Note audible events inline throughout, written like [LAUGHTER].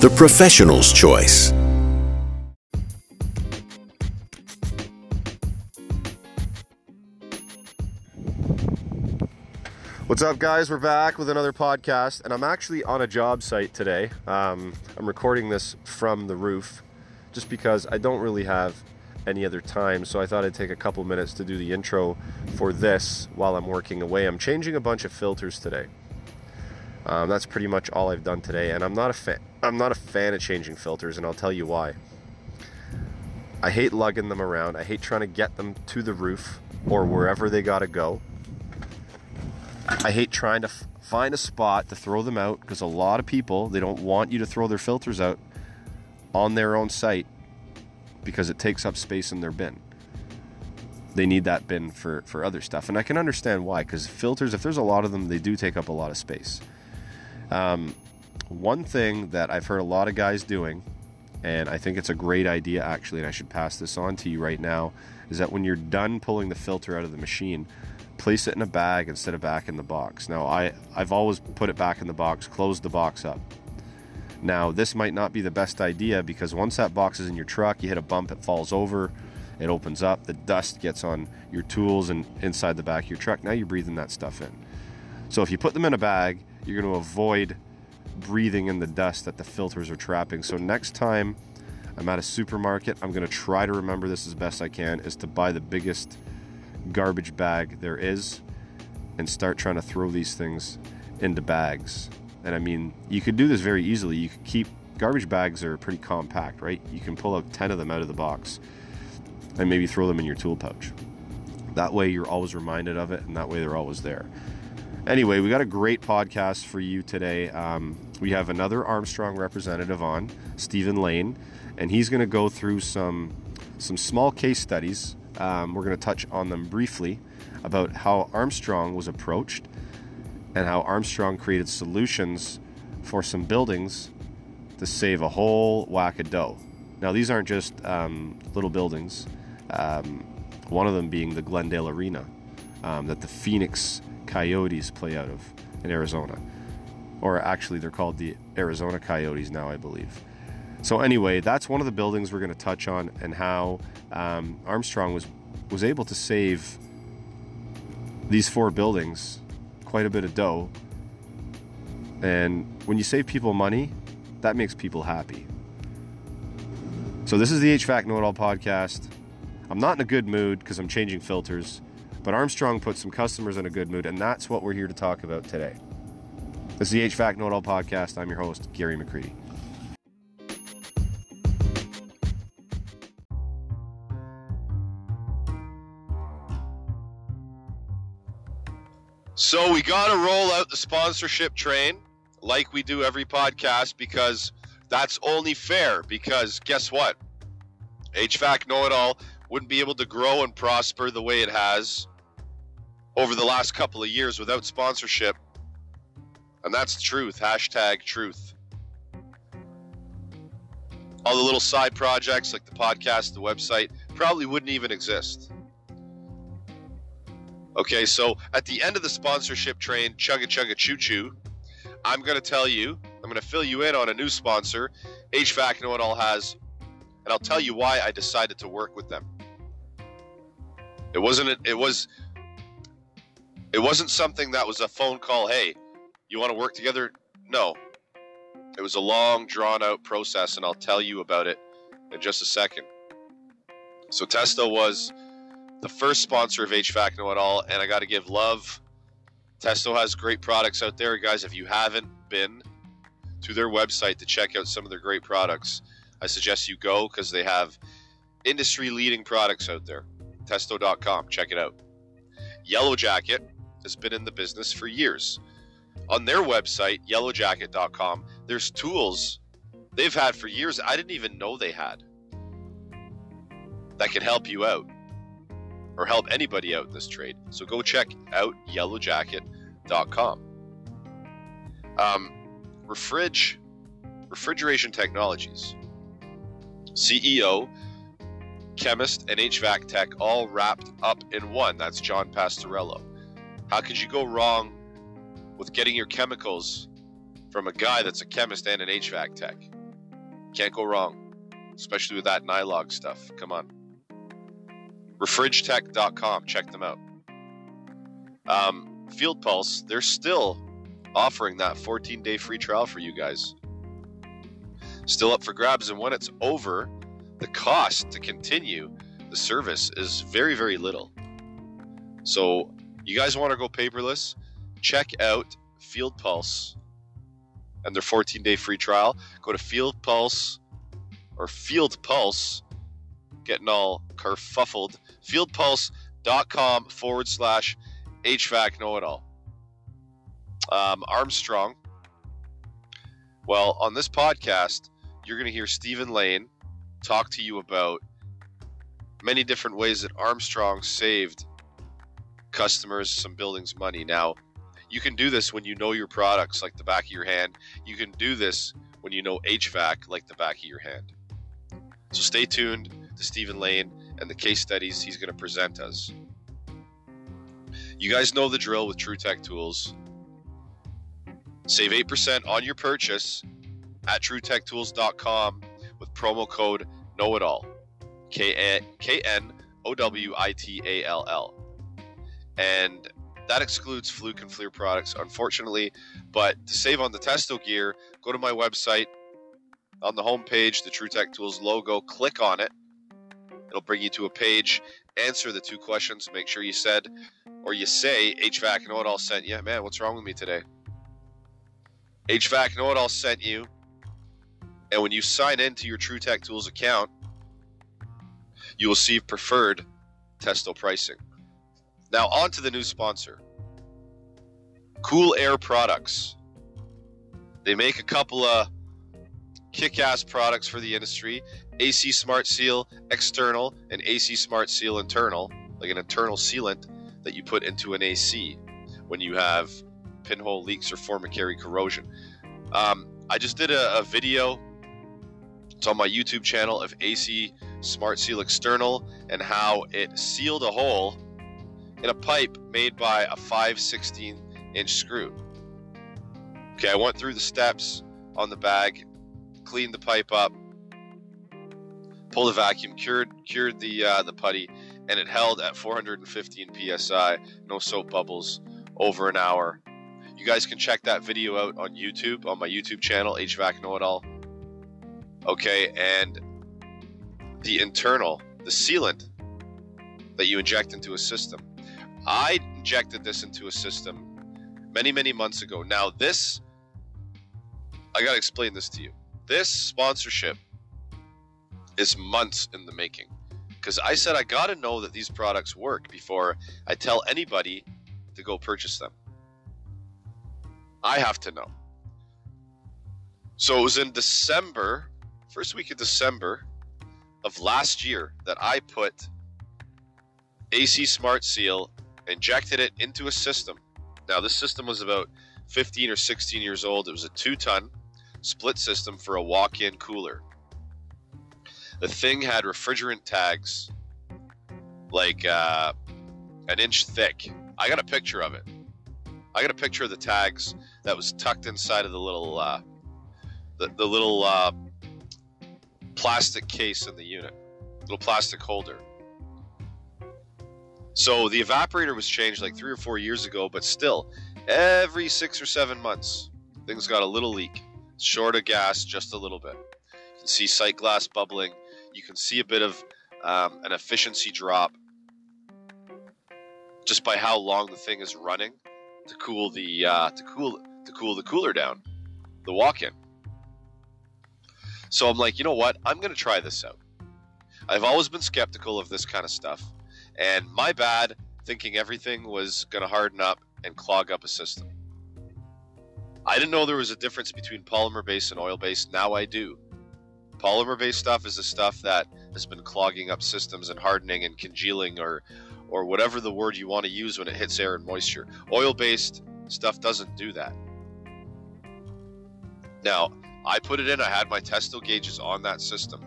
the professional's choice. What's up, guys? We're back with another podcast, and I'm actually on a job site today. Um, I'm recording this from the roof just because I don't really have any other time, so I thought I'd take a couple minutes to do the intro for this while I'm working away. I'm changing a bunch of filters today. Um, that's pretty much all I've done today, and I'm not a fan. I'm not a fan of changing filters, and I'll tell you why. I hate lugging them around. I hate trying to get them to the roof or wherever they gotta go. I hate trying to f- find a spot to throw them out because a lot of people they don't want you to throw their filters out on their own site because it takes up space in their bin. They need that bin for for other stuff, and I can understand why because filters, if there's a lot of them, they do take up a lot of space. Um, one thing that I've heard a lot of guys doing, and I think it's a great idea actually, and I should pass this on to you right now, is that when you're done pulling the filter out of the machine, place it in a bag instead of back in the box. Now, I, I've always put it back in the box, close the box up. Now, this might not be the best idea because once that box is in your truck, you hit a bump, it falls over, it opens up, the dust gets on your tools and inside the back of your truck. Now you're breathing that stuff in. So if you put them in a bag, you're going to avoid breathing in the dust that the filters are trapping. So next time I'm at a supermarket, I'm going to try to remember this as best I can is to buy the biggest garbage bag there is and start trying to throw these things into bags. And I mean, you could do this very easily. You could keep garbage bags are pretty compact, right? You can pull out 10 of them out of the box and maybe throw them in your tool pouch. That way you're always reminded of it and that way they're always there. Anyway, we got a great podcast for you today. Um, we have another Armstrong representative on, Stephen Lane, and he's going to go through some some small case studies. Um, we're going to touch on them briefly about how Armstrong was approached and how Armstrong created solutions for some buildings to save a whole whack of dough. Now, these aren't just um, little buildings. Um, one of them being the Glendale Arena um, that the Phoenix Coyotes play out of in Arizona. Or actually, they're called the Arizona Coyotes now, I believe. So anyway, that's one of the buildings we're going to touch on and how um, Armstrong was was able to save these four buildings quite a bit of dough. And when you save people money, that makes people happy. So this is the HVAC Know It All podcast. I'm not in a good mood because I'm changing filters, but Armstrong put some customers in a good mood, and that's what we're here to talk about today. This is the HVAC Know It All podcast. I'm your host, Gary McCreadie. So we got to roll out the sponsorship train like we do every podcast because that's only fair. Because guess what? HVAC Know It All wouldn't be able to grow and prosper the way it has over the last couple of years without sponsorship. And that's the truth. Hashtag truth. All the little side projects like the podcast, the website, probably wouldn't even exist. Okay, so at the end of the sponsorship train, chugga chugga choo choo, I'm going to tell you, I'm going to fill you in on a new sponsor, HVAC Know It All has, and I'll tell you why I decided to work with them. It wasn't, it was, it wasn't something that was a phone call, hey, you want to work together? No. It was a long, drawn out process, and I'll tell you about it in just a second. So, Testo was the first sponsor of HVAC Know It All, and I got to give love. Testo has great products out there, guys. If you haven't been to their website to check out some of their great products, I suggest you go because they have industry leading products out there. Testo.com, check it out. Yellow Jacket has been in the business for years. On their website, yellowjacket.com, there's tools they've had for years. I didn't even know they had that can help you out or help anybody out in this trade. So go check out yellowjacket.com. Um, Refrig, Refrigeration Technologies, CEO, chemist, and HVAC tech all wrapped up in one. That's John Pastorello. How could you go wrong with getting your chemicals from a guy that's a chemist and an HVAC tech? Can't go wrong, especially with that Nylog stuff. Come on. Refrigtech.com. Check them out. Um, Field Pulse, they're still offering that 14 day free trial for you guys. Still up for grabs, and when it's over, the cost to continue the service is very, very little. So, you guys want to go paperless? Check out Field Pulse and their 14 day free trial. Go to Field Pulse or Field Pulse, getting all kerfuffled, fieldpulse.com forward slash HVAC know it all. Um, Armstrong. Well, on this podcast, you're going to hear Stephen Lane talk to you about many different ways that Armstrong saved customers some buildings money. Now, you can do this when you know your products like the back of your hand. You can do this when you know HVAC like the back of your hand. So stay tuned to Stephen Lane and the case studies he's going to present us. You guys know the drill with TruTech Tools. Save 8% on your purchase at TruTechTools.com with promo code Know It All. K N O W I T A L L. And that excludes Fluke and FLIR products, unfortunately. But to save on the Testo gear, go to my website. On the home page, the TruTech Tools logo, click on it. It'll bring you to a page. Answer the two questions. Make sure you said or you say HVAC Know It All sent you. Man, what's wrong with me today? HVAC Know It All sent you. And when you sign into your TruTech Tools account, you will see preferred Testo pricing. Now, on to the new sponsor Cool Air Products. They make a couple of kick ass products for the industry AC Smart Seal external and AC Smart Seal internal, like an internal sealant that you put into an AC when you have pinhole leaks or formicary corrosion. Um, I just did a, a video. It's on my YouTube channel of AC Smart Seal external and how it sealed a hole in a pipe made by a 5 16 inch screw. Okay, I went through the steps on the bag, cleaned the pipe up, pulled a vacuum, cured cured the uh, the putty, and it held at 415 psi, no soap bubbles, over an hour. You guys can check that video out on YouTube on my YouTube channel, HVAC Know It All. Okay, and the internal, the sealant that you inject into a system. I injected this into a system many, many months ago. Now, this, I got to explain this to you. This sponsorship is months in the making because I said I got to know that these products work before I tell anybody to go purchase them. I have to know. So it was in December, first week of December of last year, that I put AC Smart Seal, injected it into a system. Now, this system was about 15 or 16 years old. It was a two ton split system for a walk in cooler. The thing had refrigerant tags like uh, an inch thick. I got a picture of it. I got a picture of the tags that was tucked inside of the little uh, the, the little uh, plastic case in the unit, little plastic holder. So the evaporator was changed like three or four years ago, but still, every six or seven months, things got a little leak. Short of gas, just a little bit. You can see sight glass bubbling. You can see a bit of um, an efficiency drop just by how long the thing is running to cool the uh, to cool to cool the cooler down, the walk-in. So I'm like, you know what? I'm to try this out. I've always been skeptical of this kind of stuff, and my bad thinking everything was going to harden up and clog up a system. I didn't know there was a difference between polymer based and oil based. Now I do. Polymer based stuff is the stuff that has been clogging up systems and hardening and congealing or or whatever the word you want to use when it hits air and moisture. Oil based stuff doesn't do that. Now, I put it in, I had my testo gauges on that system.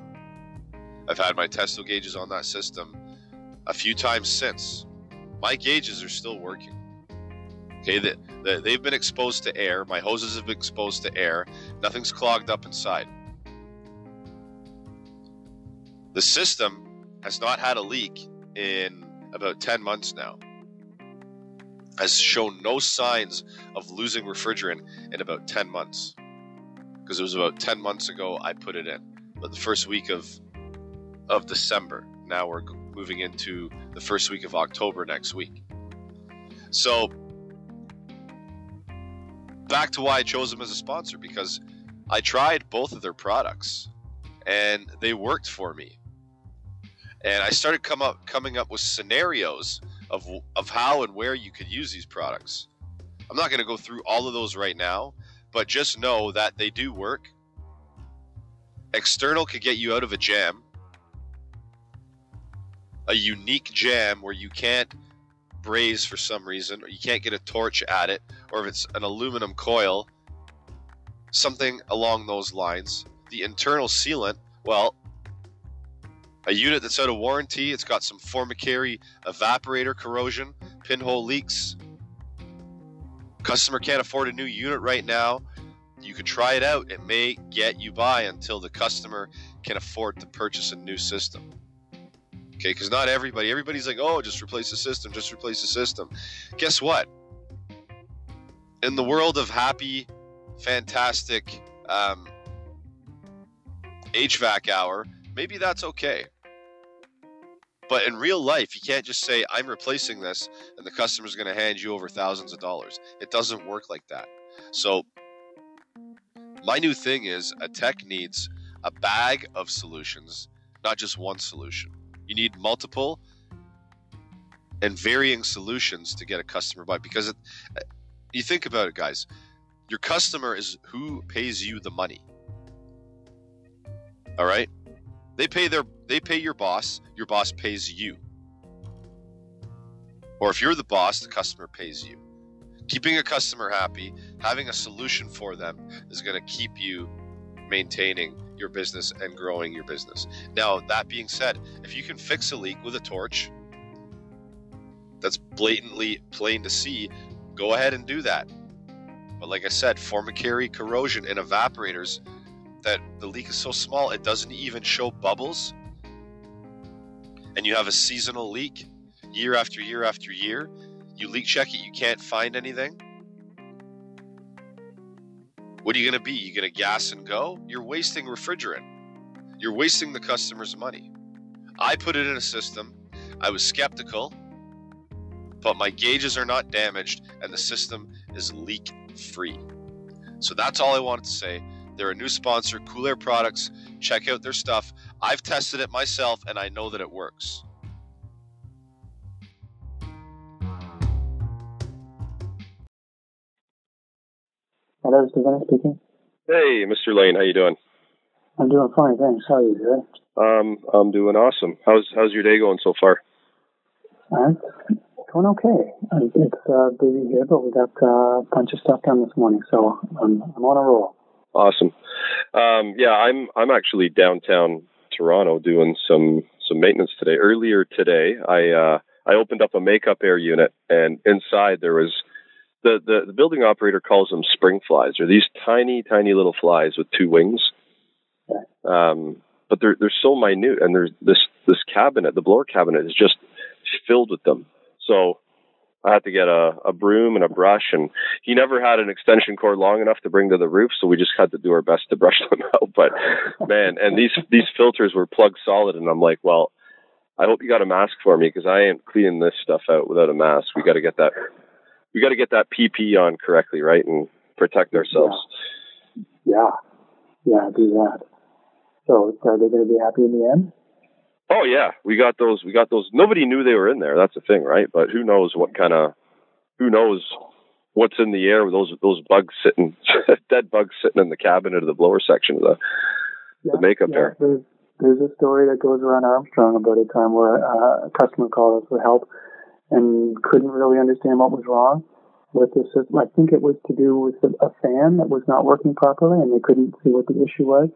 I've had my testo gauges on that system a few times since. My gauges are still working. Okay, the, the, they've been exposed to air. My hoses have been exposed to air. Nothing's clogged up inside. The system has not had a leak in about 10 months now. Has shown no signs of losing refrigerant in about 10 months. Because it was about 10 months ago I put it in. But the first week of of December. Now we're moving into the first week of October next week. So back to why I chose them as a sponsor because I tried both of their products and they worked for me. And I started come up coming up with scenarios of of how and where you could use these products. I'm not going to go through all of those right now, but just know that they do work. External could get you out of a jam. A unique jam where you can't braze for some reason, or you can't get a torch at it, or if it's an aluminum coil, something along those lines. The internal sealant, well, a unit that's out of warranty, it's got some Formicary evaporator corrosion, pinhole leaks. Customer can't afford a new unit right now. You could try it out. It may get you by until the customer can afford to purchase a new system. Okay, because not everybody, everybody's like, oh, just replace the system, just replace the system. Guess what? In the world of happy, fantastic um, HVAC hour, maybe that's okay. But in real life, you can't just say, I'm replacing this, and the customer's going to hand you over thousands of dollars. It doesn't work like that. So, my new thing is a tech needs a bag of solutions, not just one solution. You need multiple and varying solutions to get a customer buy because it, you think about it, guys. Your customer is who pays you the money. All right, they pay their they pay your boss. Your boss pays you. Or if you're the boss, the customer pays you. Keeping a customer happy, having a solution for them is going to keep you maintaining your business and growing your business. Now, that being said, if you can fix a leak with a torch, that's blatantly plain to see, go ahead and do that. But like I said, formicary corrosion in evaporators, that the leak is so small it doesn't even show bubbles, and you have a seasonal leak year after year after year, you leak check it, you can't find anything what are you going to be? You going to gas and go? You're wasting refrigerant. You're wasting the customer's money. I put it in a system. I was skeptical, but my gauges are not damaged and the system is leak free. So that's all I wanted to say. They're a new sponsor, Cool Air Products. Check out their stuff. I've tested it myself and I know that it works. Hello, this is Dennis speaking. Hey, Mr. Lane, how you doing? I'm doing fine, thanks. How are you doing? Um, I'm doing awesome. How's how's your day going so far? Uh, going okay. It's uh, busy here, but we got uh, a bunch of stuff done this morning, so I'm I'm on a roll. Awesome. Um, yeah, I'm I'm actually downtown Toronto doing some some maintenance today. Earlier today, I uh, I opened up a makeup air unit, and inside there was the, the, the building operator calls them spring flies. They're these tiny, tiny little flies with two wings. Um, but they're they're so minute, and there's this this cabinet, the blower cabinet, is just filled with them. So I had to get a, a broom and a brush, and he never had an extension cord long enough to bring to the roof, so we just had to do our best to brush [LAUGHS] them out. But man, and these these filters were plug solid, and I'm like, well, I hope you got a mask for me because I ain't cleaning this stuff out without a mask. We got to get that we got to get that PP on correctly, right, and protect ourselves. Yeah, yeah, do that. So are they going to be happy in the end? Oh yeah, we got those. We got those. Nobody knew they were in there. That's the thing, right? But who knows what kind of, who knows what's in the air with those those bugs sitting, [LAUGHS] dead bugs sitting in the cabinet of the blower section of the, yeah. the the makeup yeah, there. There's, there's a story that goes around Armstrong about a time where uh, a customer called us for help and couldn't really understand what was wrong with the system. I think it was to do with a fan that was not working properly, and they couldn't see what the issue was.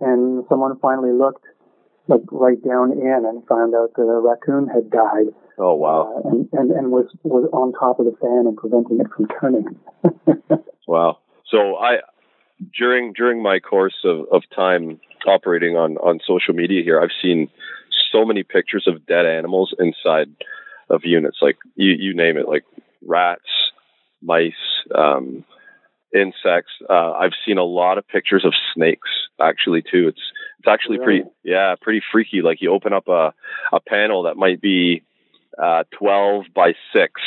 And someone finally looked like right down in and found out that a raccoon had died. Oh wow! Uh, and, and and was was on top of the fan and preventing it from turning. [LAUGHS] wow! So I during during my course of, of time operating on on social media here, I've seen so many pictures of dead animals inside of units, like you you name it, like rats, mice, um, insects. Uh, I've seen a lot of pictures of snakes actually too. It's it's actually really? pretty yeah pretty freaky. Like you open up a a panel that might be uh, 12 by six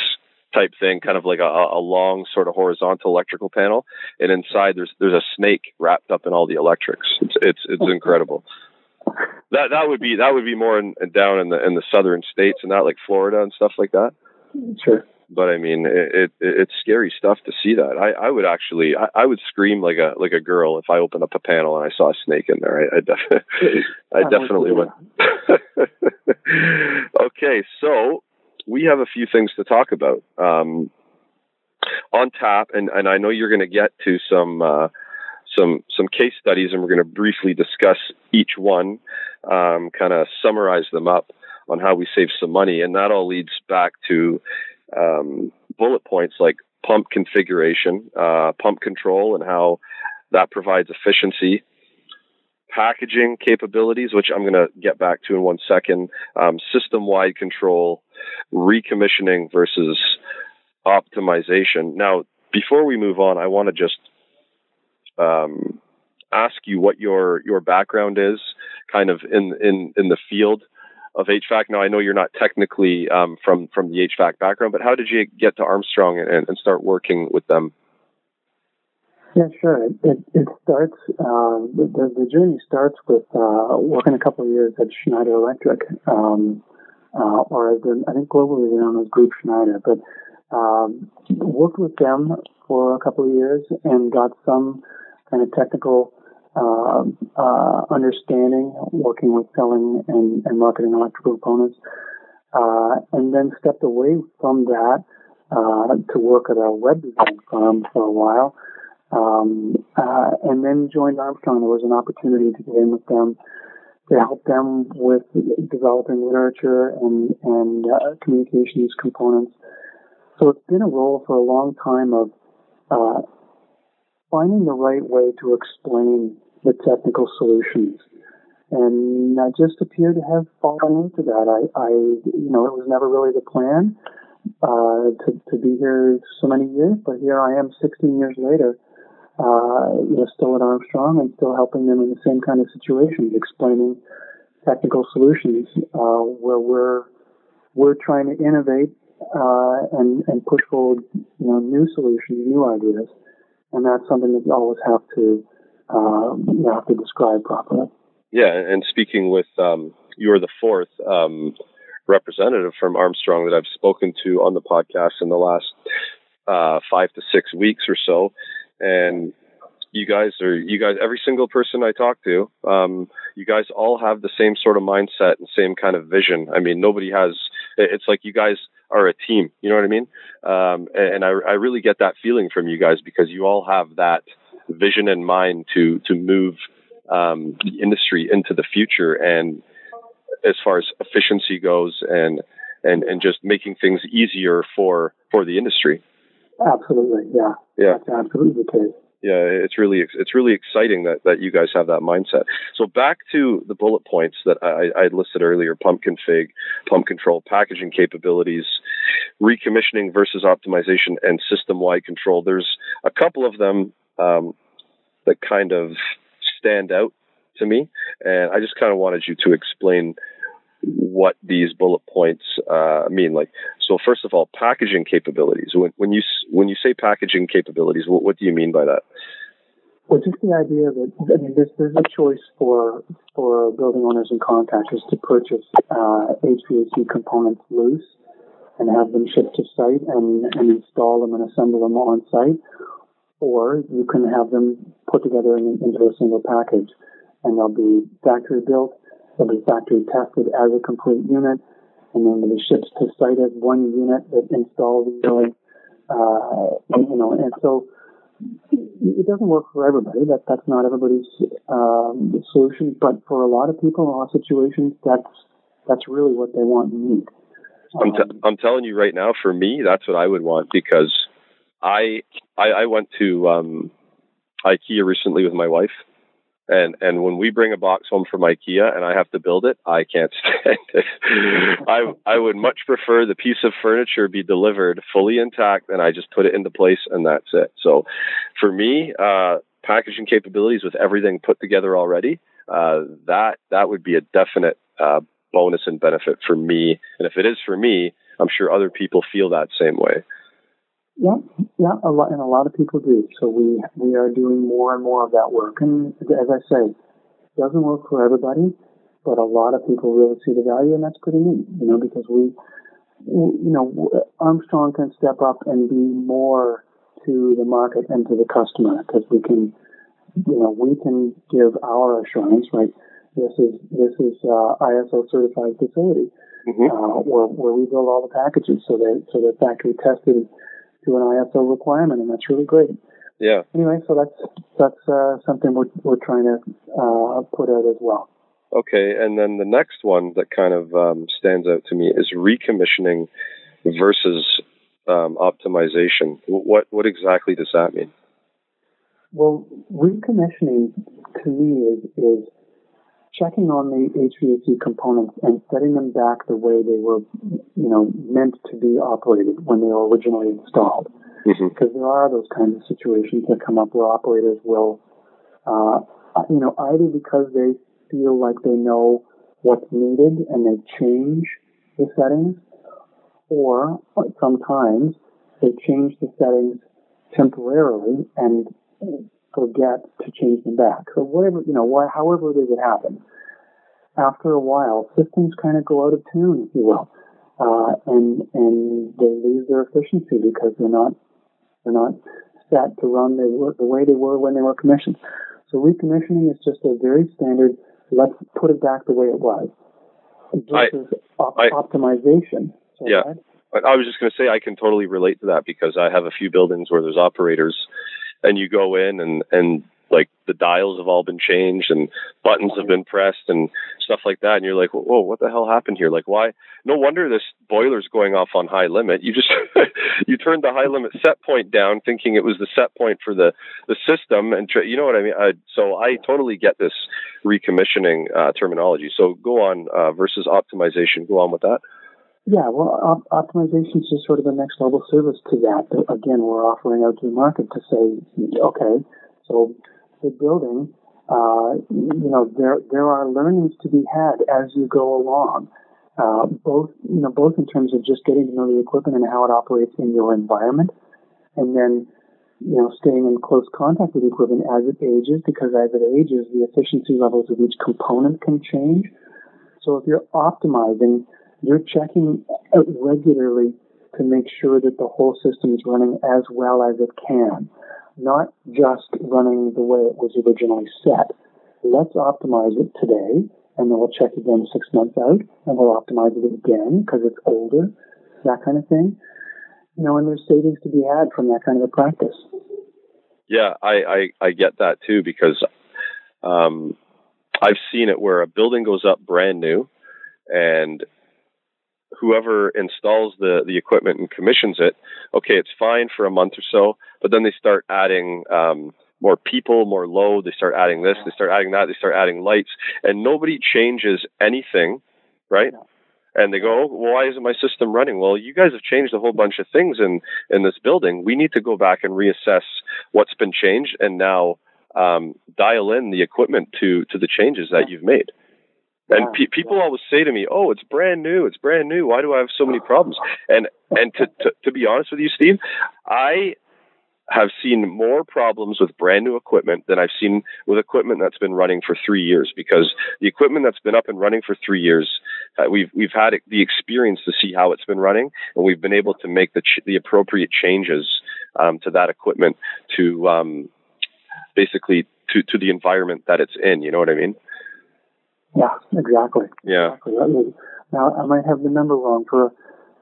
type thing, kind of like a, a long sort of horizontal electrical panel, and inside there's there's a snake wrapped up in all the electrics. It's it's it's [LAUGHS] incredible. That that would be that would be more in, down in the in the southern states and not like Florida and stuff like that. Sure but I mean, it, it, it's scary stuff to see that. I, I would actually, I, I, would scream like a like a girl if I opened up a panel and I saw a snake in there. I, I, def- [LAUGHS] I definitely would. [LAUGHS] okay, so we have a few things to talk about um, on tap, and, and I know you're going to get to some uh, some some case studies, and we're going to briefly discuss each one, um, kind of summarize them up on how we save some money, and that all leads back to um, bullet points like pump configuration, uh, pump control, and how that provides efficiency. Packaging capabilities, which I'm going to get back to in one second, um, system wide control, recommissioning versus optimization. Now, before we move on, I want to just um, ask you what your your background is, kind of in in in the field of HVAC. Now, I know you're not technically um, from from the HVAC background, but how did you get to Armstrong and, and start working with them? Yeah, sure. It it, it starts uh, the the journey starts with uh, working a couple of years at Schneider Electric, um, uh, or the, I think globally they're known as Groupe Schneider, but um, worked with them for a couple of years and got some kind of technical uh, uh, understanding, working with selling and, and marketing electrical components, uh, and then stepped away from that uh, to work at a web design firm for a while, um, uh, and then joined Armstrong. There was an opportunity to get in with them to help them with developing literature and and uh, communications components. So it's been a role for a long time of finding the right way to explain the technical solutions. And I just appear to have fallen into that. I, I you know, it was never really the plan uh, to, to be here so many years, but here I am 16 years later, uh, you know, still at Armstrong and still helping them in the same kind of situations, explaining technical solutions uh, where we're we're trying to innovate uh, and and push forward, you know, new solutions, new ideas and that's something that you always have to um, you have to describe properly. Yeah, and speaking with um, you're the fourth um, representative from Armstrong that I've spoken to on the podcast in the last uh, five to six weeks or so, and you guys are you guys every single person I talk to, um, you guys all have the same sort of mindset and same kind of vision. I mean, nobody has. It's like you guys are a team. You know what I mean? Um, and I, I really get that feeling from you guys because you all have that vision in mind to to move um, the industry into the future. And as far as efficiency goes, and and and just making things easier for for the industry. Absolutely, yeah, yeah, that's absolutely the case yeah, it's really it's really exciting that, that you guys have that mindset. So back to the bullet points that I, I listed earlier: pump config, pump control, packaging capabilities, recommissioning versus optimization, and system-wide control. There's a couple of them um, that kind of stand out to me, and I just kind of wanted you to explain what these bullet points uh, mean. Like, so first of all, packaging capabilities. When, when you when you say packaging capabilities, what, what do you mean by that? Well, just the idea that I mean, there's, there's a choice for for building owners and contractors to purchase uh, HVAC components loose and have them shipped to site and, and install them and assemble them on site, or you can have them put together in, into a single package. and they'll be factory built, they'll be factory tested as a complete unit, and then they'll be shipped to site as one unit that installs really, uh, and, you know, and so it doesn't work for everybody. That that's not everybody's um, solution, but for a lot of people, in a lot of situations, that's that's really what they want and need. I'm, t- I'm telling you right now, for me, that's what I would want because I I, I went to um, IKEA recently with my wife, and and when we bring a box home from IKEA and I have to build it, I can't [LAUGHS] stand it. I I would much prefer the piece of furniture be delivered fully intact and I just put it into place and that's it. So, for me, uh, packaging capabilities with everything put together already, uh, that that would be a definite uh, bonus and benefit for me. And if it is for me, I'm sure other people feel that same way. Yeah, yeah, a lot, and a lot of people do. So we we are doing more and more of that work. And as I say, it doesn't work for everybody, but a lot of people really see the value, and that's pretty neat. You know, because we, you know, Armstrong can step up and be more to the market and to the customer because we can, you know, we can give our assurance, right? This is this is uh, ISO certified facility mm-hmm. uh, where where we build all the packages so that so they're factory tested to an ISO requirement, and that's really great. Yeah. Anyway, so that's that's uh, something we're we're trying to uh, put out as well. Okay, and then the next one that kind of um, stands out to me is recommissioning versus um, optimization. What what exactly does that mean? Well, recommissioning to me is is checking on the HVAC components and setting them back the way they were, you know, meant to be operated when they were originally installed. Mm-hmm. Because there are those kinds of situations that come up where operators will, uh, you know, either because they feel like they know what's needed and they change the settings, or sometimes they change the settings temporarily and forget to change them back. So whatever, you know, wh- however it is it happens, after a while, systems kind of go out of tune, if you will, uh, and and they lose their efficiency because they're not they're not set to run the, the way they were when they were commissioned. So recommissioning is just a very standard. Let's put it back the way it was. Versus I, op- I, optimization. yeah. I was just going to say I can totally relate to that because I have a few buildings where there's operators and you go in and and like the dials have all been changed and buttons have been pressed and stuff like that. And you're like whoa what the hell happened here? Like why? No wonder this boiler's going off on high limit. You just [LAUGHS] you turned the high limit set point down thinking it was the set point for the the system and you know what i mean? I, so i totally get this recommissioning uh, terminology. So go on uh, versus optimization. Go on with that yeah, well, op- optimization is just sort of the next level service to that. Again, we're offering out to the market to say, okay, so the building, uh, you know, there there are learnings to be had as you go along. Uh, both, you know, both in terms of just getting to know the equipment and how it operates in your environment, and then, you know, staying in close contact with the equipment as it ages, because as it ages, the efficiency levels of each component can change. So if you're optimizing you're checking regularly to make sure that the whole system is running as well as it can, not just running the way it was originally set. Let's optimize it today, and then we'll check again six months out, and we'll optimize it again because it's older, that kind of thing. You know, and there's savings to be had from that kind of a practice. Yeah, I, I, I get that too because um, I've seen it where a building goes up brand new and whoever installs the the equipment and commissions it, okay, it's fine for a month or so, but then they start adding um, more people, more load. They start adding this, they start adding that, they start adding lights, and nobody changes anything, right? And they go, oh, well, why isn't my system running? Well, you guys have changed a whole bunch of things in in this building. We need to go back and reassess what's been changed, and now um, dial in the equipment to to the changes that you've made. And pe- people always say to me, "Oh, it's brand new. It's brand new. Why do I have so many problems?" And and to to, to be honest with you, Steve, I have seen more problems with brand new equipment than I've seen with equipment that's been running for three years. Because the equipment that's been up and running for three years, uh, we've we've had the experience to see how it's been running, and we've been able to make the ch- the appropriate changes um, to that equipment to um, basically to to the environment that it's in. You know what I mean? Yeah, exactly. Yeah. Exactly. Now I might have the number wrong for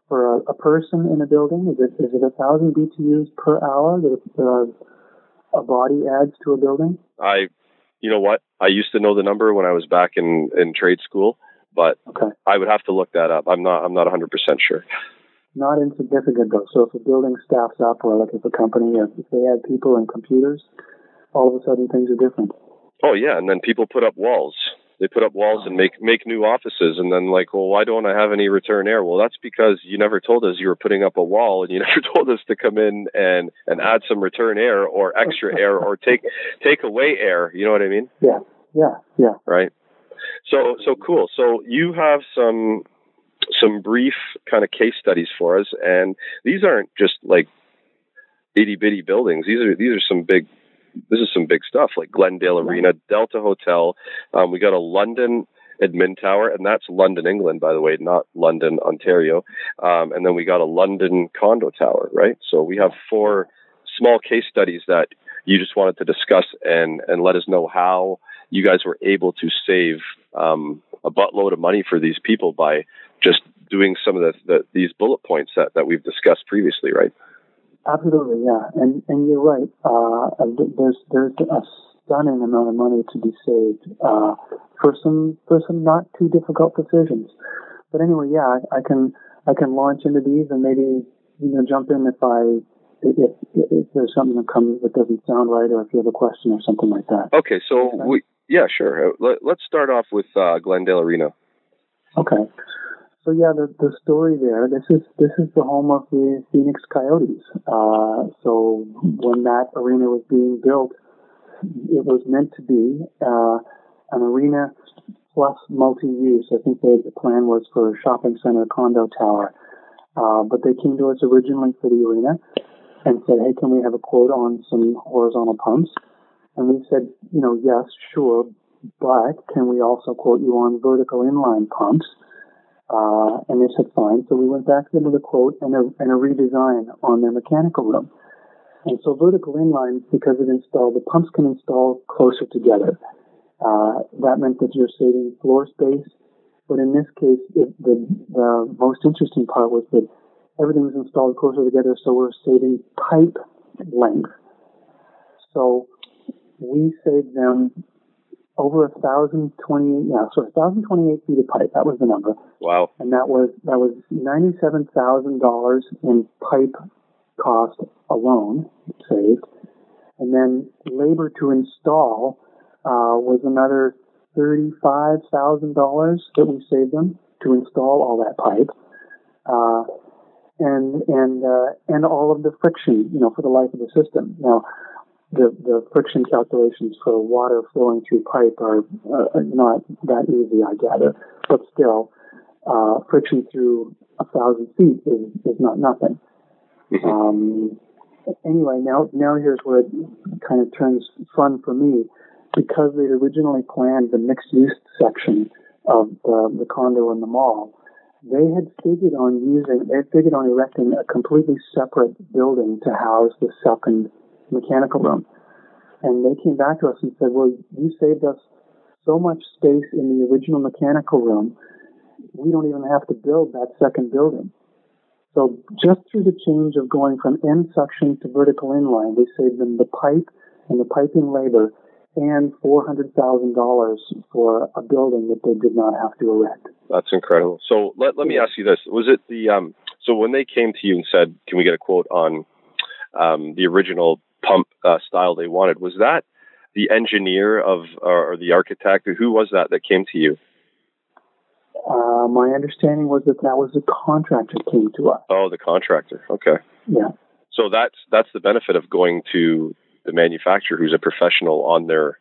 for a, a person in a building. Is it is it a thousand BTUs per hour that uh, a body adds to a building? I, you know what? I used to know the number when I was back in in trade school, but Okay. I would have to look that up. I'm not I'm not 100 percent sure. Not insignificant though. So if a building staffs up, or like if a company, if if they add people and computers, all of a sudden things are different. Oh yeah, and then people put up walls. They put up walls and make make new offices, and then like, well, why don't I have any return air? Well, that's because you never told us you were putting up a wall, and you [LAUGHS] never told us to come in and and add some return air or extra [LAUGHS] air or take take away air. You know what I mean? Yeah, yeah, yeah. right? So so cool. So you have some some brief kind of case studies for us, and these aren't just like itty bitty buildings. These are these are some big. This is some big stuff like Glendale Arena, Delta Hotel. Um, we got a London admin tower, and that's London, England, by the way, not London, Ontario. Um, and then we got a London condo tower, right? So we have four small case studies that you just wanted to discuss and and let us know how you guys were able to save um, a buttload of money for these people by just doing some of the, the these bullet points that, that we've discussed previously, right? Absolutely, yeah, and and you're right. Uh, there's there's a stunning amount of money to be saved uh, for some for some not too difficult decisions. But anyway, yeah, I, I can I can launch into these and maybe you know jump in if I if, if there's something that comes that doesn't sound right or if you have a question or something like that. Okay, so we yeah, sure. Uh, Let, let's start off with uh, Glendale Arena. Okay. So yeah, the the story there. This is this is the home of the Phoenix Coyotes. Uh, so when that arena was being built, it was meant to be uh, an arena plus multi-use. I think they, the plan was for a shopping center, condo tower. Uh, but they came to us originally for the arena and said, "Hey, can we have a quote on some horizontal pumps?" And we said, "You know, yes, sure, but can we also quote you on vertical inline pumps?" Uh, and they said fine. So we went back to them with a quote and a, and a redesign on their mechanical room. And so vertical inline, because it installed, the pumps can install closer together. Uh, that meant that you're saving floor space. But in this case, it, the, the most interesting part was that everything was installed closer together, so we're saving pipe length. So we saved them over a thousand twenty, yeah, so a thousand twenty-eight feet of pipe. That was the number Wow. and that was that was ninety seven thousand dollars in pipe cost alone saved, and then labor to install uh, was another thirty five thousand dollars that we saved them to install all that pipe, uh, and and uh, and all of the friction, you know, for the life of the system. Now. The, the friction calculations for water flowing through pipe are uh, not that easy, I gather, but still, uh, friction through a thousand feet is, is not nothing. Mhm. Um, anyway, now now here's where it kind of turns fun for me, because they'd originally planned the mixed use section of the, the condo in the mall. They had figured on using, they had figured on erecting a completely separate building to house the second mechanical room. And they came back to us and said, well, you saved us so much space in the original mechanical room we don't even have to build that second building. So just through the change of going from end suction to vertical inline, we saved them the pipe and the piping labor and four hundred thousand dollars for a building that they did not have to erect. That's incredible. So let let me ask you this: Was it the um? So when they came to you and said, "Can we get a quote on um, the original pump uh, style they wanted?" Was that the engineer of or the architect, or who was that that came to you? Uh, my understanding was that that was the contractor came to us. Oh, the contractor. Okay. Yeah, So that's that's the benefit of going to the manufacturer who's a professional on their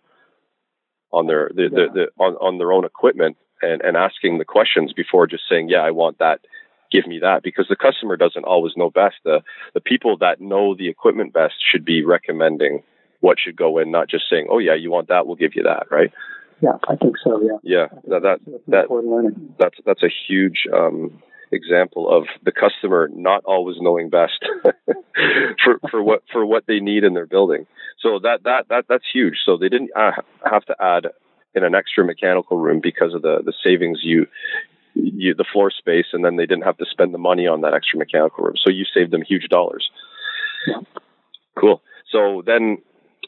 on their the, the, Yeah. the on, on their own equipment and, and asking the questions before just saying, Yeah, I want that, give me that because the customer doesn't always know best. The the people that know the equipment best should be recommending what should go in, not just saying, Oh yeah, you want that, we'll give you that, right? yeah, I think so. Yeah, Yeah. That, that that's that- that's that's a huge um, example of the customer not always knowing best [LAUGHS] for for what for what they need in their building. So that that that that's huge. So they didn't uh, have to add in an extra mechanical room because of the the savings you you, the floor space, and then they didn't have to spend the money on that extra mechanical room. So you saved them huge dollars. Yeah. Cool. So then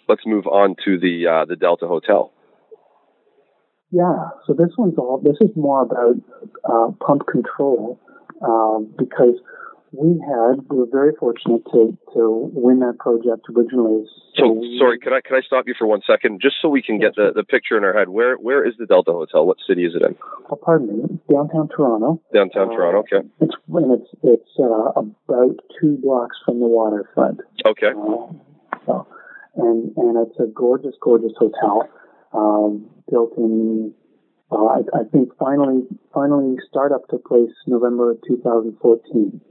let's move on to the uh, the Delta Hotel. Yeah. So this one's all. This is more about uh, pump control uh, because we had we were very fortunate to to win that project originally. So, so sorry, can I can I stop you for one second, just so we can get the, the picture in our head? Where where is the Delta Hotel? What city is it in? Oh, pardon me, downtown Toronto. Downtown uh, Toronto. Okay. It's and it's it's uh, about two blocks from the waterfront. Okay. Uh, so, and and it's a gorgeous, gorgeous hotel, um, built in uh, I, I, think finally, finally, startup took place November 2014.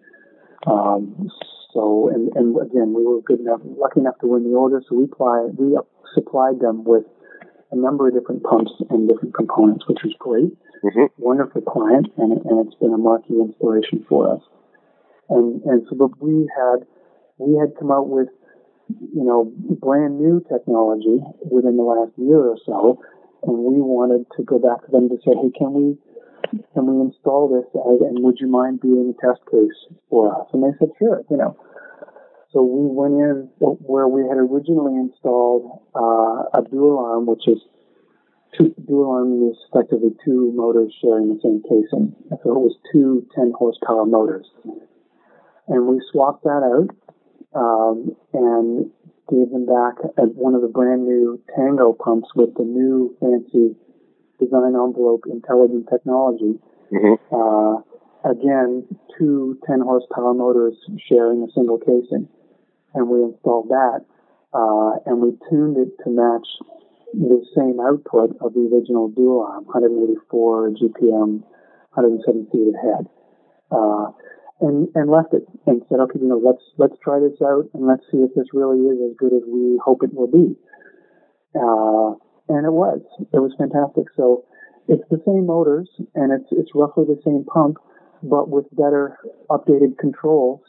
Um, so, and, and again, we were good enough, lucky enough to win the order. So we apply, we supplied them with a number of different pumps and different components, which was great. Mm-hmm. Wonderful client, and, and it's been a marquee inspiration for us. And and so, but we had we had come out with you know brand new technology within the last year or so, and we wanted to go back to them to say, hey, can we can we install this and would you mind being a test case for us? And they said, sure, you know. So we went in where we had originally installed uh, a dual arm, which is two, dual arm is effectively two motors sharing the same casing. So it was two 10 horsepower motors. And we swapped that out um, and gave them back one of the brand new Tango pumps with the new fancy design envelope intelligent technology. Mm-hmm. Uh, again, two 10 horsepower motors sharing a single casing. And we installed that, uh, and we tuned it to match the same output of the original dual arm, 184 GPM, 107 feet ahead. Uh, and, and left it and said, okay, you know, let's, let's try this out and let's see if this really is as good as we hope it will be. Uh, and it was. It was fantastic. So it's the same motors and it's it's roughly the same pump, but with better updated controls,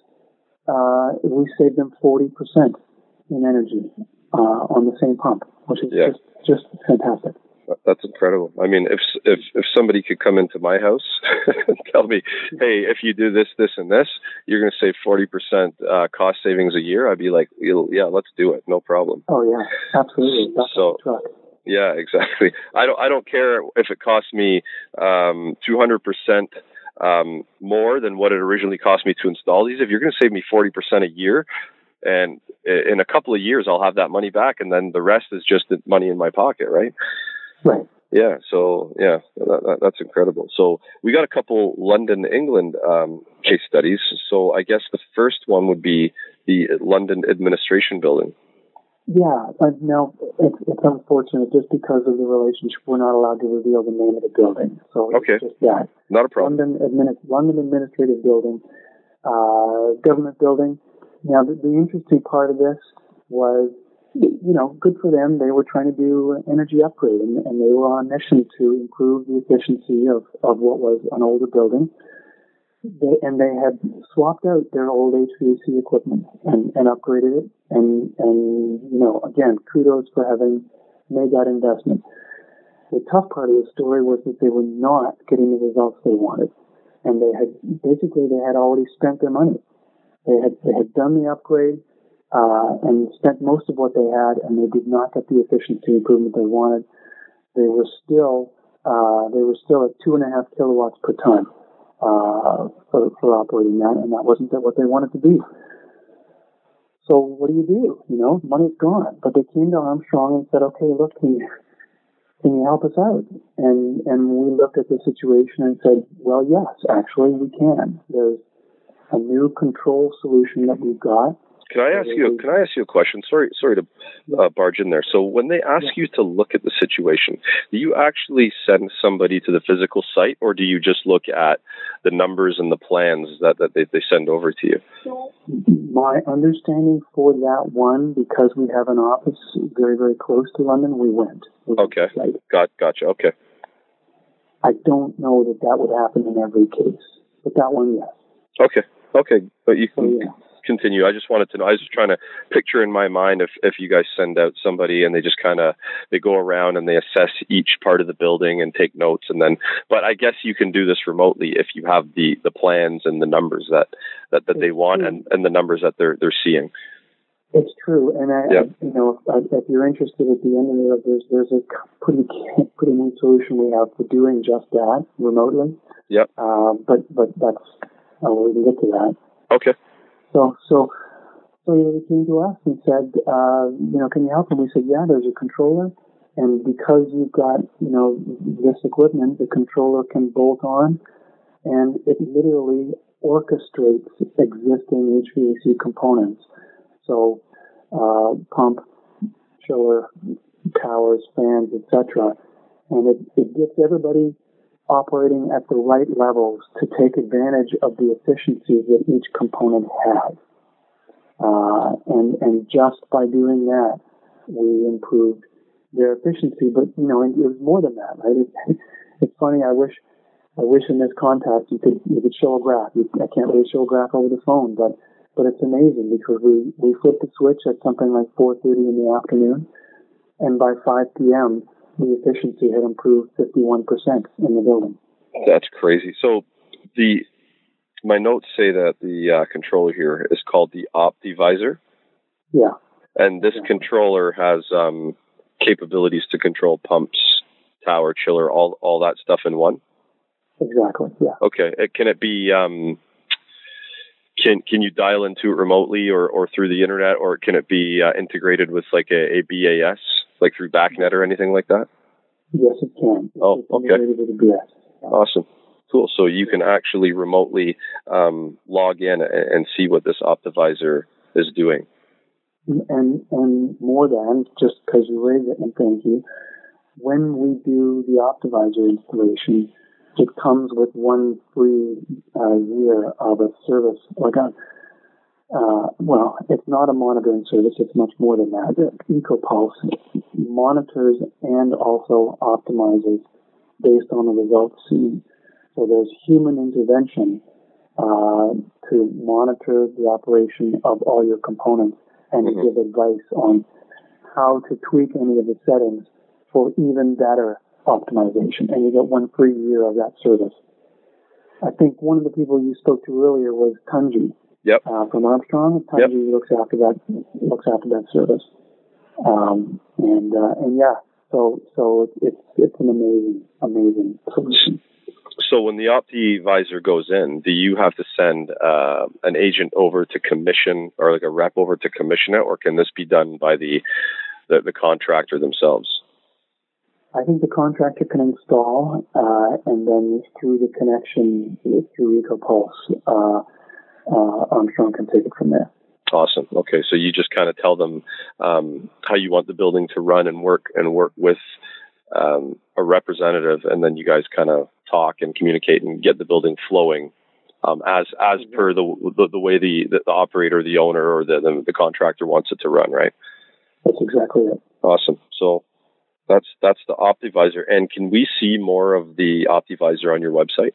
uh, we saved them forty percent in energy uh, on the same pump, which is yeah. just just fantastic. That's incredible. I mean, if if if somebody could come into my house [LAUGHS] and tell me, "Hey, if you do this, this, and this, you're going to save forty percent uh, cost savings a year," I'd be like, "Yeah, let's do it, no problem." Oh yeah, absolutely. That's so yeah, exactly. [LAUGHS] I don't I don't care if it costs me um, 200% um, more than what it originally cost me to install these. If you're going to save me 40% a year, and in a couple of years I'll have that money back, and then the rest is just money in my pocket, right? Right. Yeah. So yeah, that, that, that's incredible. So we got a couple London, England um, case studies. So I guess the first one would be the London Administration Building. Yeah, but no, it's, it's unfortunate just because of the relationship. We're not allowed to reveal the name of the building. So okay, just that. Not a problem. London, Admin- London Administrative Building, uh, government building. Now, the, the interesting part of this was, you know, good for them. They were trying to do energy upgrade, and, and they were on a mission to improve the efficiency of, of what was an older building they, and they had swapped out their old HVAC equipment and, and upgraded it. And, and, you know, again, kudos for having made that investment. The tough part of the story was that they were not getting the results they wanted. And they had, basically, they had already spent their money. They had, they had done the upgrade, uh, and spent most of what they had, and they did not get the efficiency improvement they wanted. They were still, uh, they were still at two and a half kilowatts per ton uh, for, for operating that, and that wasn't what they wanted to be. So what do you do? You know, money's gone. But they came to Armstrong and said, okay, look, can you, can you help us out? And, and we looked at the situation and said, well, yes, actually we can. There's a new control solution that we've got can I ask you? Can I ask you a question? Sorry, sorry to uh, barge in there. So, when they ask you to look at the situation, do you actually send somebody to the physical site, or do you just look at the numbers and the plans that, that they, they send over to you? My understanding for that one, because we have an office very, very close to London, we went. We okay, got gotcha. Okay. I don't know that that would happen in every case. but that one, yes. Okay. Okay. But you So can yeah, continue. I just wanted to know. I was just trying to picture in my mind if if you guys send out somebody and they just kind of they go around and they assess each part of the building and take notes and then. But I guess you can do this remotely if you have the the plans and the numbers that that, that they want and and the numbers that they're they're seeing. it's true. And I, Yeah. You know, if, if you're interested at the end of it, there's there's a pretty [LAUGHS] pretty neat solution we have for doing just that remotely. Yep. Uh, but but that's uh, we can get to that. Okay. So, so, so they came to us and said, uh, you know, can you help? And we said, yeah, there's a controller. And because you've got, you know, this equipment, the controller can bolt on and it literally orchestrates existing HVAC components. So, uh, pump, chiller, towers, fans, etc. And it, it gets everybody operating at the right levels to take advantage of the efficiencies that each component has. Uh, and, and just by doing that, we improved their efficiency. But, you know, it was more than that, right? It, [LAUGHS] it's funny. I wish, I wish in this contact you could, you could show a graph. You, I can't really show a graph over the phone, but, but it's amazing because we, we flipped the switch at something like 4.30 in the afternoon. And by 5 p.m., the efficiency had improved 51% in the building. That's crazy. So the my notes say that the uh, controller here is called the OptiVisor, Yeah, and this Yeah. controller has um, capabilities to control pumps, tower, chiller, all all that stuff in one. exactly. Yeah. Okay. Uh, Can it be? Um, can can you dial into it remotely or, or through the internet, or can it be uh, integrated with like a, a BAS, like through BACnet or anything like that? Yes, it can. Oh, okay. integrated with the BS. Awesome. Cool. So you can actually remotely um, log in and, see what this OptiVisor is doing. And and more than just because you raised it, and thank you. When we do the OptiVisor installation, it comes with one free uh, year of a service, like a uh, well, it's not a monitoring service. It's much more than that. EcoPulse monitors and also optimizes based on the results seen. So there's human intervention uh, to monitor the operation of all your components and to Mhm. give advice on how to tweak any of the settings for even better optimization. And you get one free year of that service. I think one of the people you spoke to earlier was Tunji Yep. uh, from Armstrong. Tunji looks after that looks after that service. Um, and uh, and yeah, so so it's it's an amazing amazing solution. So when the OptiVisor goes in, do you have to send uh, an agent over to commission or like a rep over to commission it, or can this be done by the the, the contractor themselves? I think the contractor can install, uh, and then through the connection through EcoPulse, uh, uh, Armstrong can take it from there. Awesome. Okay, so you just kind of tell them um, how you want the building to run and work, and work with um, a representative, and then you guys kind of talk and communicate and get the building flowing um, as as per the, the the way the, the the operator, the owner, or the, the the contractor wants it to run. Right. That's exactly it. Awesome. So that's that's the OptiVisor. And can we see more of the OptiVisor on your website?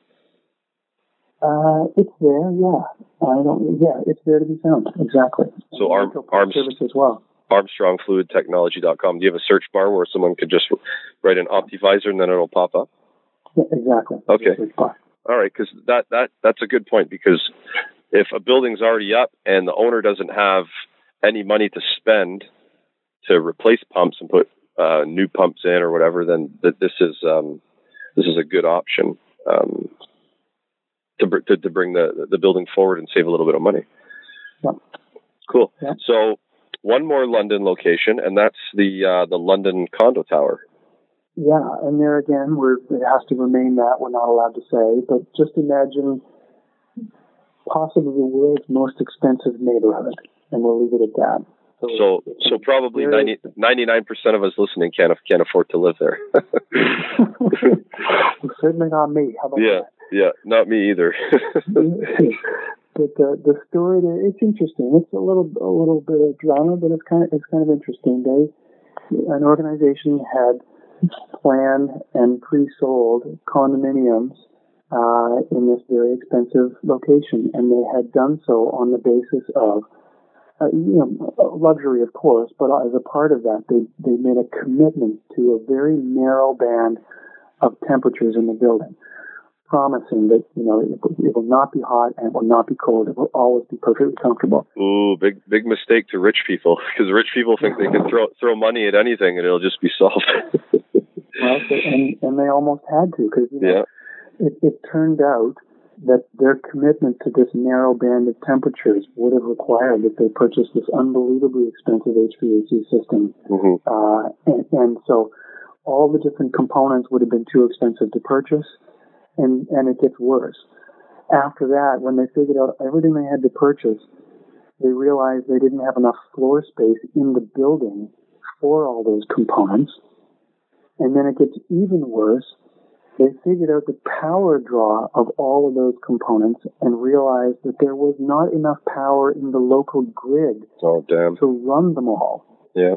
Uh, it's there, yeah. I don't, yeah, it's there to be found. Exactly. So Arm- Arms- service as well. ArmstrongFluidTechnology.com. Do you have a search bar where someone could just write an OptiVisor and then it'll pop up? Yeah, exactly. Okay. All right, because that that that's a good point. Because if a building's already up and the owner doesn't have any money to spend to replace pumps and put uh, new pumps in or whatever, then th- this is um, this is a good option um, to, to to bring the the building forward and save a little bit of money. Yeah. Cool. Yeah. So one more London location, and that's the uh, the London condo tower. Yeah, and there again, we're, it has to remain that. We're not allowed to say, but just imagine possibly the world's most expensive neighborhood, and we'll leave it at that. So, it's- so probably There 99 percent of us listening can't can't afford to live there. [LAUGHS] [LAUGHS] certainly not me. How about yeah, yeah, not me either. [LAUGHS] but the the story there, it's interesting. It's a little a little bit of drama, but it's kind of it's kind of interesting. They an organization had planned and pre-sold condominiums uh, in this very expensive location, and they had done so on the basis of, uh, you know, luxury, of course, but as a part of that, they they made a commitment to a very narrow band of temperatures in the building, promising that you know it, it will not be hot and it will not be cold. It will always be perfectly comfortable. Ooh, big big mistake to rich people because rich people think they can throw throw money at anything and it'll just be solved. [LAUGHS] well, and and they almost had to because you know, yeah it, it turned out that their commitment to this narrow band of temperatures would have required that they purchase this unbelievably expensive HVAC system. Mm-hmm. Uh, and, and so all the different components would have been too expensive to purchase. And, and it gets worse. After that, when they figured out everything they had to purchase, they realized they didn't have enough floor space in the building for all those components. And then it gets even worse they figured out the power draw of all of those components and realized that there was not enough power in the local grid oh, to run them all. Yeah.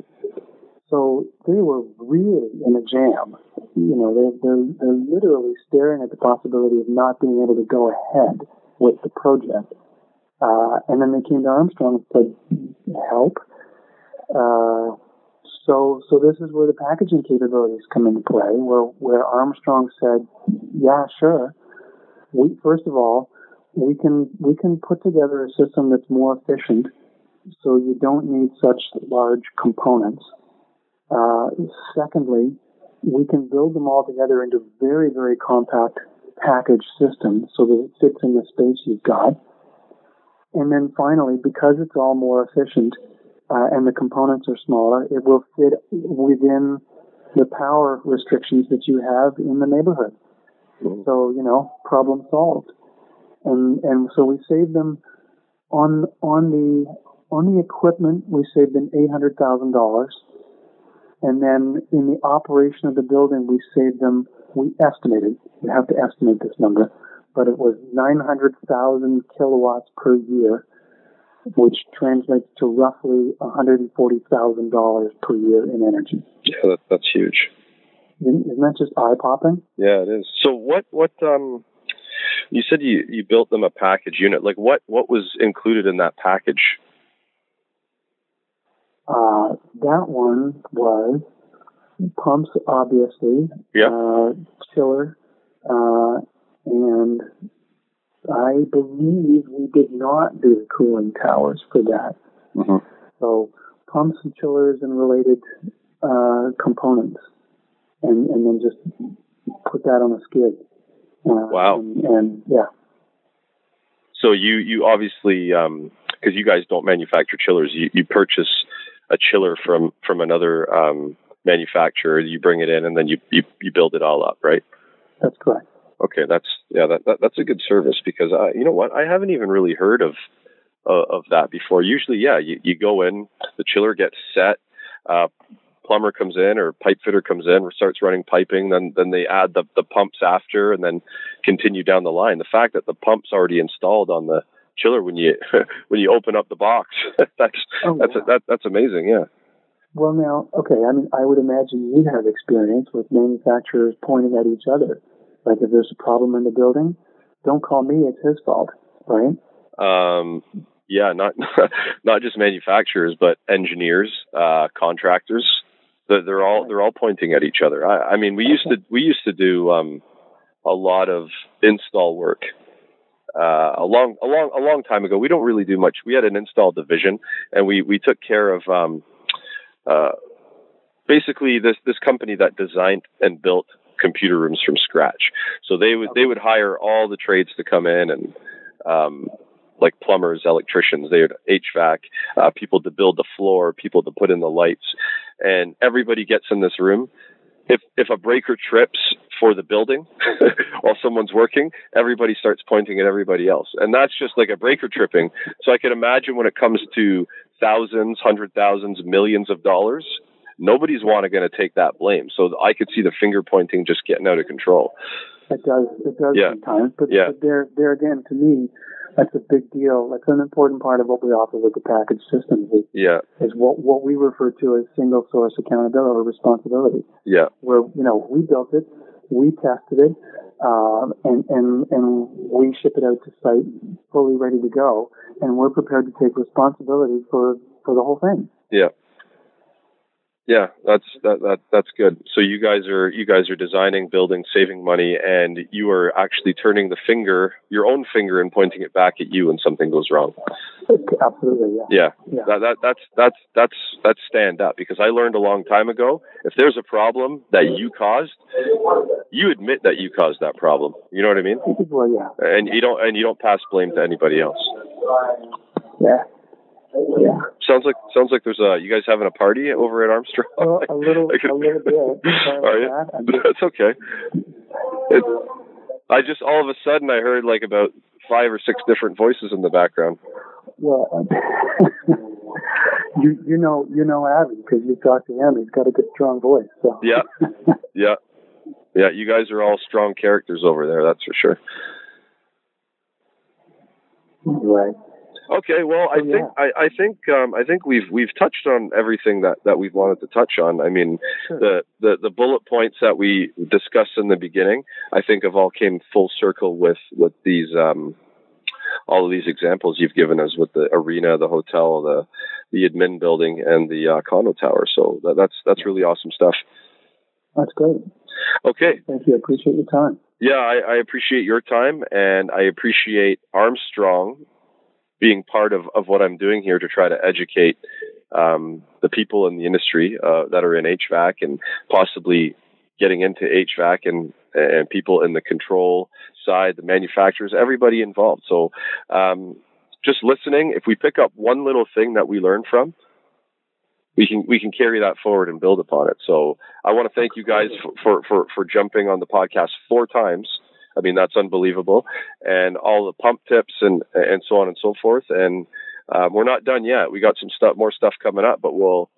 So they were really in a jam. You know, they're, they're, they're literally staring at the possibility of not being able to go ahead with the project. Uh, and then they came to Armstrong and said, help. Uh, so, so this is where the packaging capabilities come into play, where where Armstrong said, "Yeah, sure. We first of all, we can we can put together a system that's more efficient, so you don't need such large components. Uh, secondly, we can build them all together into very very compact package systems so that it fits in the space you've got. And then finally, because it's all more efficient." uh, and the components are smaller, it will fit within the power restrictions that you have in the neighborhood. Mm-hmm. So, you know, problem solved. And, and so we saved them on, on the, on the equipment, we saved them $800,000. And then in the operation of the building, we saved them, we estimated, we have to estimate this number, but it was 900,000 kilowatts per year which translates to roughly $140,000 per year in energy. Yeah, that, that's huge. Isn't, isn't that just eye popping? Yeah, it is. So what what um you said you you built them a package unit. Like what what was included in that package? Uh, that one was pumps, obviously. Uh, chiller, uh, and I believe we did not do the cooling towers for that. Mm-hmm. So pumps and chillers and related uh, components, and and then just put that on a skid. Uh, wow. And, and, yeah. So you you obviously because um, you guys don't manufacture chillers, you, you purchase a chiller from from another um, manufacturer. You bring it in and then you, you you build it all up, right? That's correct. Okay, that's yeah, that, that that's a good service because uh, you know what, I haven't even really heard of uh, of that before. Usually, yeah, you, you go in, the chiller gets set, uh, plumber comes in or pipe fitter comes in, starts running piping, then then they add the the pumps after, and then continue down the line. The fact that the pump's already installed on the chiller when you [LAUGHS] when you open up the box, [LAUGHS] that's oh, that's wow. that, that's amazing, yeah. Well, now, okay, I mean, I would imagine you have experience with manufacturers pointing at each other like if there's a problem in the building, don't call me; it's his fault, right? Um, yeah, not [LAUGHS] not just manufacturers, but engineers, uh, contractors. They're, they're all they're all pointing at each other. I, I mean, we used to we used to do um, a lot of install work uh, a long a long a long time ago. We don't really do much. We had an install division, and we we took care of um, uh, basically this this company that designed and built computer rooms from scratch. So they would they would hire all the trades to come in and um, like plumbers, electricians, they would HVAC, uh, people to build the floor, people to put in the lights, and everybody gets in this room. If if a breaker trips for the building [LAUGHS] while someone's working, everybody starts pointing at everybody else, and that's just like a breaker tripping. So I can imagine when it comes to thousands, hundred thousands, millions of dollars, nobody's want to going to take that blame. So I could see the finger pointing just getting out of control. It does. It does yeah. sometimes. But, yeah. but there, there again, to me, that's a big deal. That's an important part of what we offer with the package system. Is, yeah. Is what what we refer to as single source accountability or responsibility. Yeah. Where you know we built it, we tested it, um, and and and we ship it out to site fully ready to go, and we're prepared to take responsibility for for the whole thing. Yeah. Yeah, that's that, that that's good. So you guys are you guys are designing, building, saving money, and you are actually turning the finger, your own finger, and pointing it back at you when something goes wrong. [LAUGHS] Absolutely, yeah. Yeah, Yeah. That, that that's that's that's that's stand up because I learned a long time ago. If there's a problem that you caused, you admit that you caused that problem. You know what I mean? Well, yeah, And you don't and you don't pass blame to anybody else. yeah, yeah. Sounds like sounds like there's a you guys having a party over at Armstrong. Well, a [LAUGHS] little, could- a little bit. [LAUGHS] Are you? that. [LAUGHS] That's okay. It, I just all of a sudden I heard like about five or six different voices in the background. Well, you you know you know Abby because you talked to him. He's got a good strong voice. So Yeah. Yeah, yeah. You guys are all strong characters over there. That's for sure. right. Okay, well, I Oh, think. I, I think um, I think we've we've touched on everything that, that we've wanted to touch on. I mean, Sure. the, the the bullet points that we discussed in the beginning, I think, have all came full circle with with these um, all of these examples you've given us with the arena, the hotel, the the admin building, and the uh, condo tower. So that, that's that's really awesome stuff. That's great. Okay, Thank you. I appreciate your time. yeah, I, I appreciate your time, and I appreciate Armstrong being part of, of what I'm doing here to try to educate um, the people in the industry uh, that are in HVAC and possibly getting into HVAC and and people in the control side, the manufacturers, everybody involved. So um, just listening, if we pick up one little thing that we learn from, we can we can carry that forward and build upon it. So I want to thank you guys for, for, for, for jumping on the podcast four times. I mean that's unbelievable, and all the pump tips and and so on and so forth. And um, we're not done yet. We got some stuff, more stuff coming up, but we'll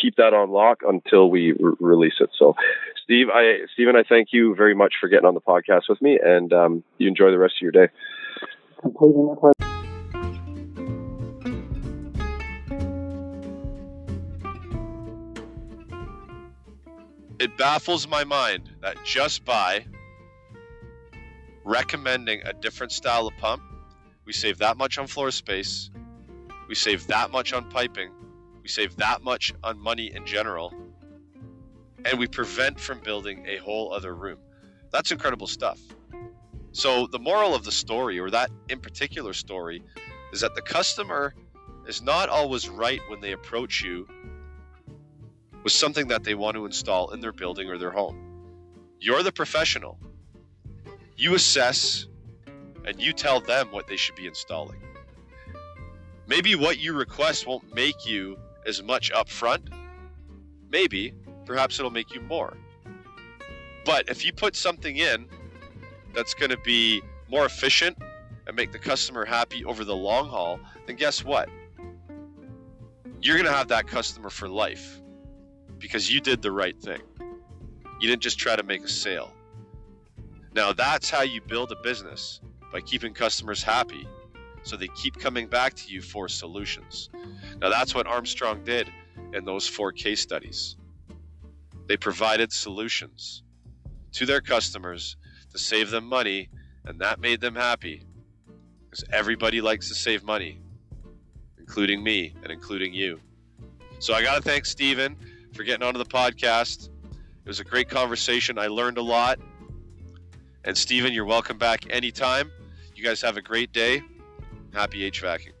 keep that on lock until we re- release it. So, Steve, I Stephen, I thank you very much for getting on the podcast with me, and um, you enjoy the rest of your day. Completely my pleasure. it baffles my mind that just by recommending a different style of pump, we save that much on floor space, we save that much on piping, we save that much on money in general, and we prevent from building a whole other room. That's incredible stuff. So, the moral of the story, or that in particular story, is that the customer is not always right when they approach you with something that they want to install in their building or their home. You're the professional. You assess and you tell them what they should be installing. Maybe what you request won't make you as much upfront. Maybe, perhaps it'll make you more. But if you put something in that's going to be more efficient and make the customer happy over the long haul, then guess what? You're going to have that customer for life because you did the right thing. You didn't just try to make a sale. Now, that's how you build a business by keeping customers happy so they keep coming back to you for solutions. Now, that's what Armstrong did in those four case studies. They provided solutions to their customers to save them money, and that made them happy because everybody likes to save money, including me and including you. So, I got to thank Steven for getting onto the podcast. It was a great conversation. I learned a lot. And Steven, you're welcome back anytime. You guys have a great day. Happy HVACing.